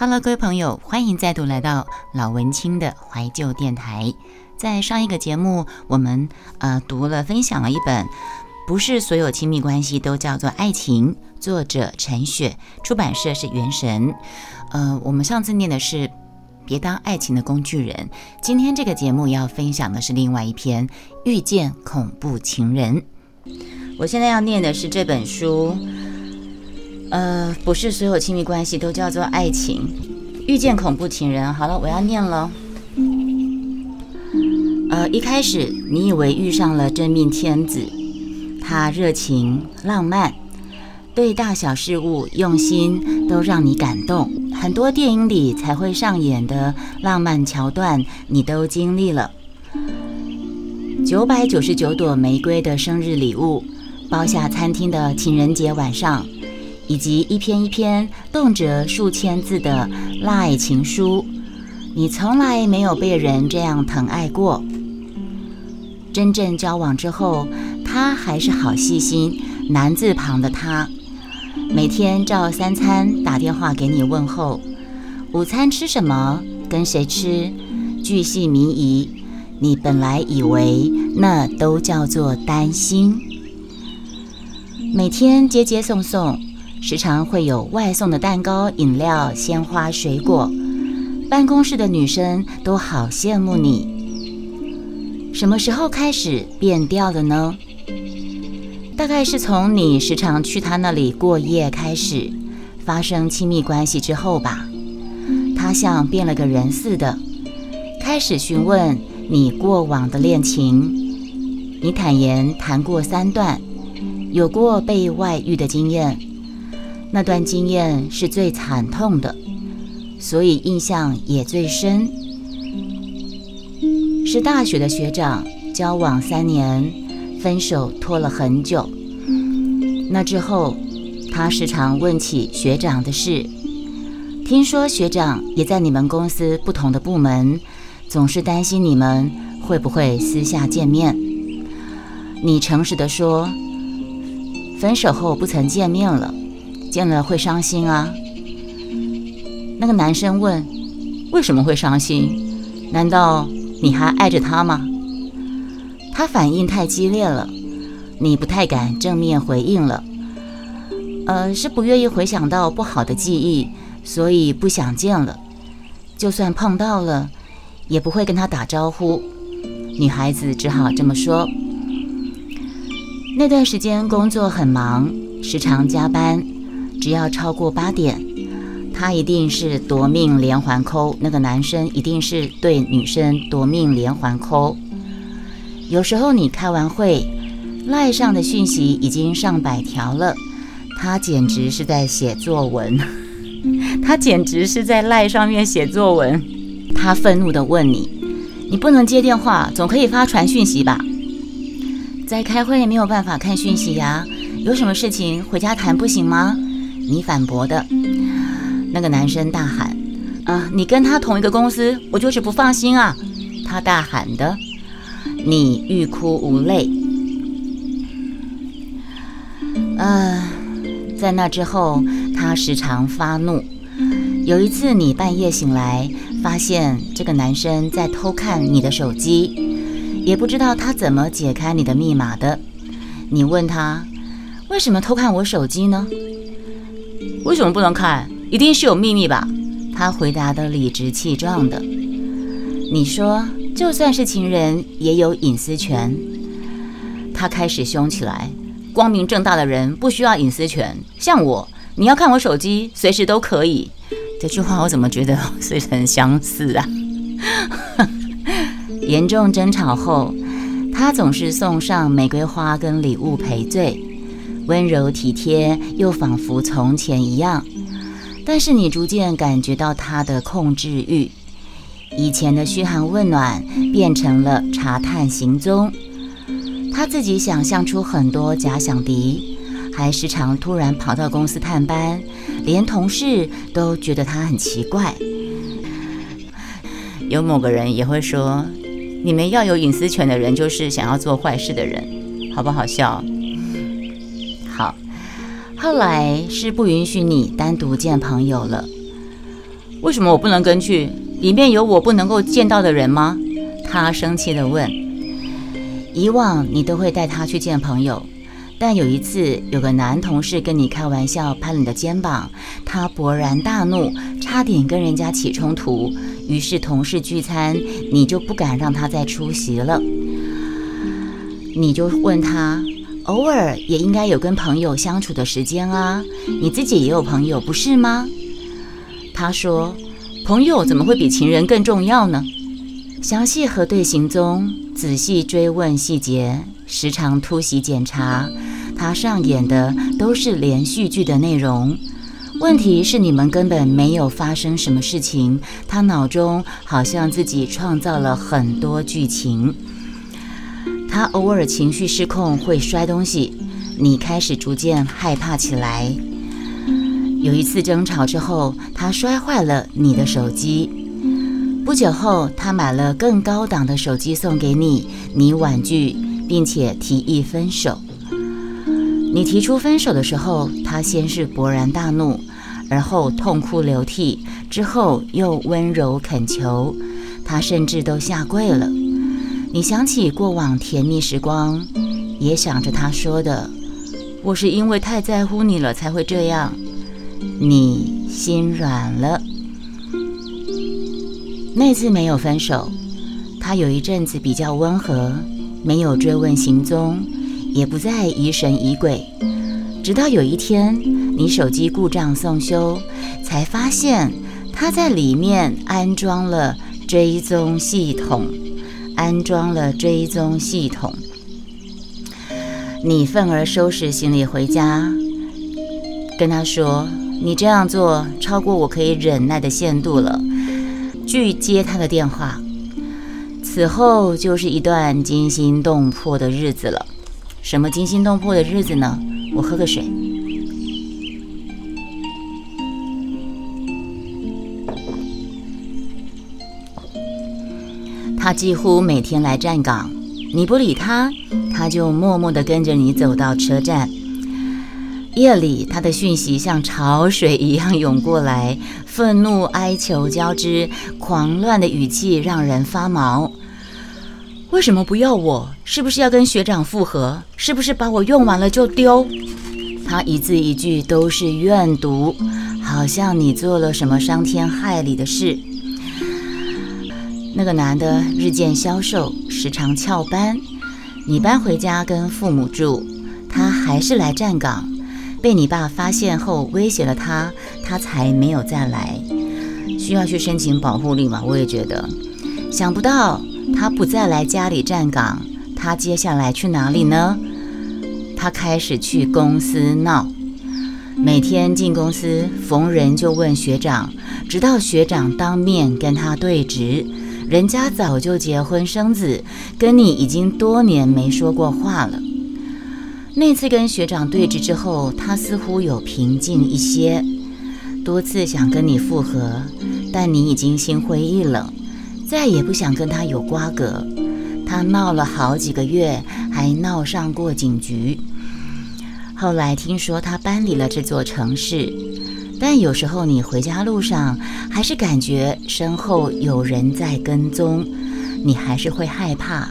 Hello，各位朋友，欢迎再度来到老文青的怀旧电台。在上一个节目，我们呃读了分享了一本《不是所有亲密关系都叫做爱情》，作者陈雪，出版社是元神。呃，我们上次念的是别当爱情的工具人，今天这个节目要分享的是另外一篇《遇见恐怖情人》。我现在要念的是这本书。呃，不是所有亲密关系都叫做爱情。遇见恐怖情人，好了，我要念了。呃，一开始你以为遇上了真命天子，他热情浪漫，对大小事物用心，都让你感动。很多电影里才会上演的浪漫桥段，你都经历了。九百九十九朵玫瑰的生日礼物，包下餐厅的情人节晚上。以及一篇一篇动辄数千字的爱情书，你从来没有被人这样疼爱过。真正交往之后，他还是好细心，男字旁的他，每天照三餐打电话给你问候，午餐吃什么，跟谁吃，巨细靡遗。你本来以为那都叫做担心，每天接接送送。时常会有外送的蛋糕、饮料、鲜花、水果，办公室的女生都好羡慕你。什么时候开始变调了呢？大概是从你时常去他那里过夜开始，发生亲密关系之后吧。他像变了个人似的，开始询问你过往的恋情。你坦言谈过三段，有过被外遇的经验。那段经验是最惨痛的，所以印象也最深。是大学的学长，交往三年，分手拖了很久。那之后，他时常问起学长的事。听说学长也在你们公司不同的部门，总是担心你们会不会私下见面。你诚实的说，分手后不曾见面了。见了会伤心啊？那个男生问：“为什么会伤心？难道你还爱着他吗？”他反应太激烈了，你不太敢正面回应了。呃，是不愿意回想到不好的记忆，所以不想见了。就算碰到了，也不会跟他打招呼。女孩子只好这么说。那段时间工作很忙，时常加班。只要超过八点，他一定是夺命连环扣。那个男生一定是对女生夺命连环扣。有时候你开完会，赖上的讯息已经上百条了，他简直是在写作文。他简直是在赖上面写作文。他愤怒地问你：“你不能接电话，总可以发传讯息吧？”在开会没有办法看讯息呀？有什么事情回家谈不行吗？你反驳的，那个男生大喊：“啊，你跟他同一个公司，我就是不放心啊！”他大喊的，你欲哭无泪。呃，在那之后，他时常发怒。有一次，你半夜醒来，发现这个男生在偷看你的手机，也不知道他怎么解开你的密码的。你问他：“为什么偷看我手机呢？”为什么不能看？一定是有秘密吧？他回答的理直气壮的。你说，就算是情人也有隐私权。他开始凶起来。光明正大的人不需要隐私权，像我，你要看我手机，随时都可以。这句话我怎么觉得似曾相似啊？严重争吵后，他总是送上玫瑰花跟礼物赔罪。温柔体贴，又仿佛从前一样。但是你逐渐感觉到他的控制欲，以前的嘘寒问暖变成了查探行踪。他自己想象出很多假想敌，还时常突然跑到公司探班，连同事都觉得他很奇怪。有某个人也会说：“你们要有隐私权的人，就是想要做坏事的人，好不好笑？”后来是不允许你单独见朋友了。为什么我不能跟去？里面有我不能够见到的人吗？他生气地问。以往你都会带他去见朋友，但有一次有个男同事跟你开玩笑，拍你的肩膀，他勃然大怒，差点跟人家起冲突。于是同事聚餐，你就不敢让他再出席了。你就问他，偶尔也应该有跟朋友相处的时间啊，你自己也有朋友不是吗？他说，朋友怎么会比情人更重要呢？详细核对行踪，仔细追问细节，时常突袭检查，他上演的都是连续剧的内容。问题是你们根本没有发生什么事情，他脑中好像自己创造了很多剧情。他偶尔情绪失控会摔东西，你开始逐渐害怕起来。有一次争吵之后，他摔坏了你的手机。不久后，他买了更高档的手机送给你，你婉拒，并且提议分手。你提出分手的时候，他先是勃然大怒，而后痛哭流涕，之后又温柔恳求，他甚至都下跪了。你想起过往甜蜜时光，也想着他说的：“我是因为太在乎你了才会这样。”你心软了。那次没有分手，他有一阵子比较温和，没有追问行踪，也不再疑神疑鬼。直到有一天，你手机故障送修，才发现他在里面安装了追踪系统，安装了追踪系统。你愤而收拾行李回家，跟他说：“你这样做超过我可以忍耐的限度了。”拒接他的电话，此后就是一段惊心动魄的日子了。什么惊心动魄的日子呢？我喝个水。他几乎每天来站岗，你不理他，他就默默地跟着你走到车站。夜里，他的讯息像潮水一样涌过来，愤怒、哀求交织，狂乱的语气让人发毛。为什么不要我？是不是要跟学长复合？是不是把我用完了就丢？他一字一句都是怨毒，好像你做了什么伤天害理的事。那个男的日渐消瘦，时常翘班。你搬回家跟父母住，他还是来站岗。被你爸发现后，威胁了他，他才没有再来。需要去申请保护令吗？我也觉得。想不到他不再来家里站岗，他接下来去哪里呢？他开始去公司闹，每天进公司逢人就问学长，直到学长当面跟他对质。人家早就结婚生子，跟你已经多年没说过话了。那次跟学长对峙之后，他似乎有平静一些，多次想跟你复合，但你已经心灰意冷，再也不想跟他有瓜葛。他闹了好几个月，还闹上过警局。后来听说他搬离了这座城市，但有时候你回家路上还是感觉身后有人在跟踪，你还是会害怕。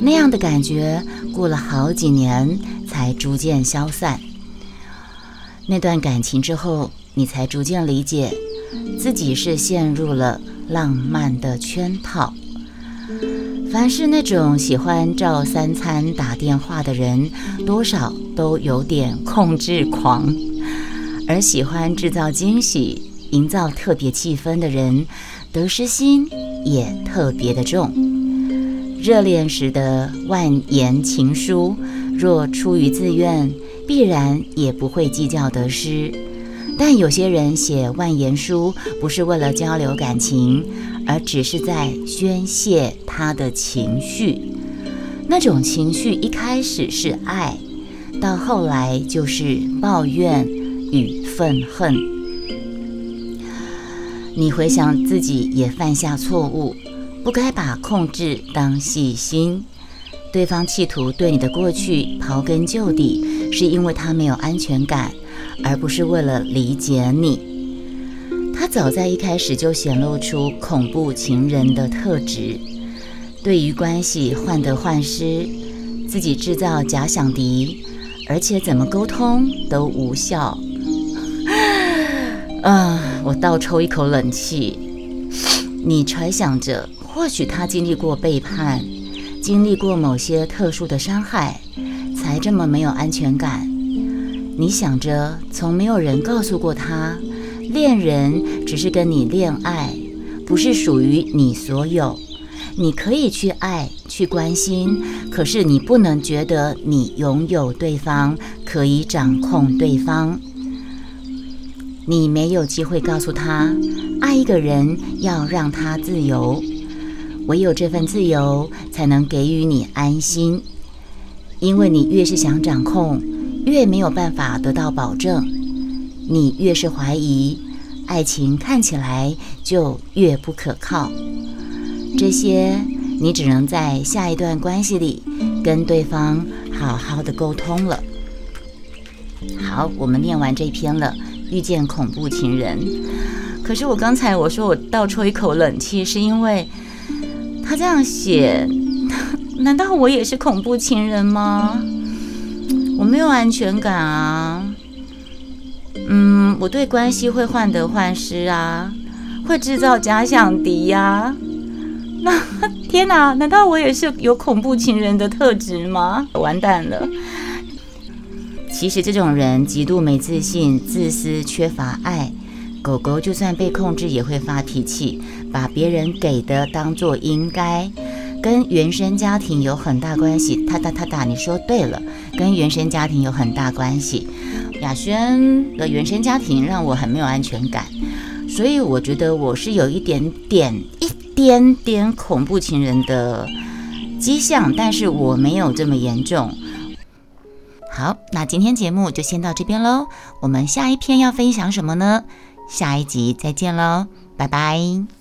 那样的感觉过了好几年。才逐渐消散。那段感情之后，你才逐渐理解，自己是陷入了浪漫的圈套。凡是那种喜欢照三餐打电话的人，多少都有点控制狂；而喜欢制造惊喜、营造特别气氛的人，得失心也特别的重。热恋时的万言情书。若出于自愿，必然也不会计较得失。但有些人写万言书，不是为了交流感情，而只是在宣泄他的情绪。那种情绪一开始是爱，到后来就是抱怨与愤恨。你回想自己也犯下错误，不该把控制当细心。对方企图对你的过去刨根究底，是因为他没有安全感，而不是为了理解你。他早在一开始就显露出恐怖情人的特质，对于关系患得患失，自己制造假想敌，而且怎么沟通都无效。啊！我倒抽一口冷气。你揣想着，或许他经历过背叛，经历过某些特殊的伤害，才这么没有安全感。你想着，从没有人告诉过他，恋人只是跟你恋爱，不是属于你所有。你可以去爱，去关心，可是你不能觉得你拥有对方，可以掌控对方。你没有机会告诉他，爱一个人要让他自由，唯有这份自由才能给予你安心，因为你越是想掌控。越没有办法得到保证，你越是怀疑，爱情看起来就越不可靠。这些你只能在下一段关系里跟对方好好的沟通了。好，我们念完这篇了，遇见恐怖情人。可是我刚才我说我倒抽一口冷气，是因为他这样写，难道我也是恐怖情人吗？我没有安全感啊，嗯，我对关系会患得患失啊，会制造假想敌呀。那天哪，难道我也是有恐怖情人的特质吗？完蛋了！其实这种人极度没自信、自私、缺乏爱。狗狗就算被控制也会发脾气，把别人给的当做应该。跟原生家庭有很大关系，他哒他哒，你说对了，跟原生家庭有很大关系。雅轩的原生家庭让我很没有安全感，所以我觉得我是有一点点、一点点恐怖情人的迹象，但是我没有这么严重。好，那今天节目就先到这边喽，我们下一篇要分享什么呢？下一集再见喽，拜拜。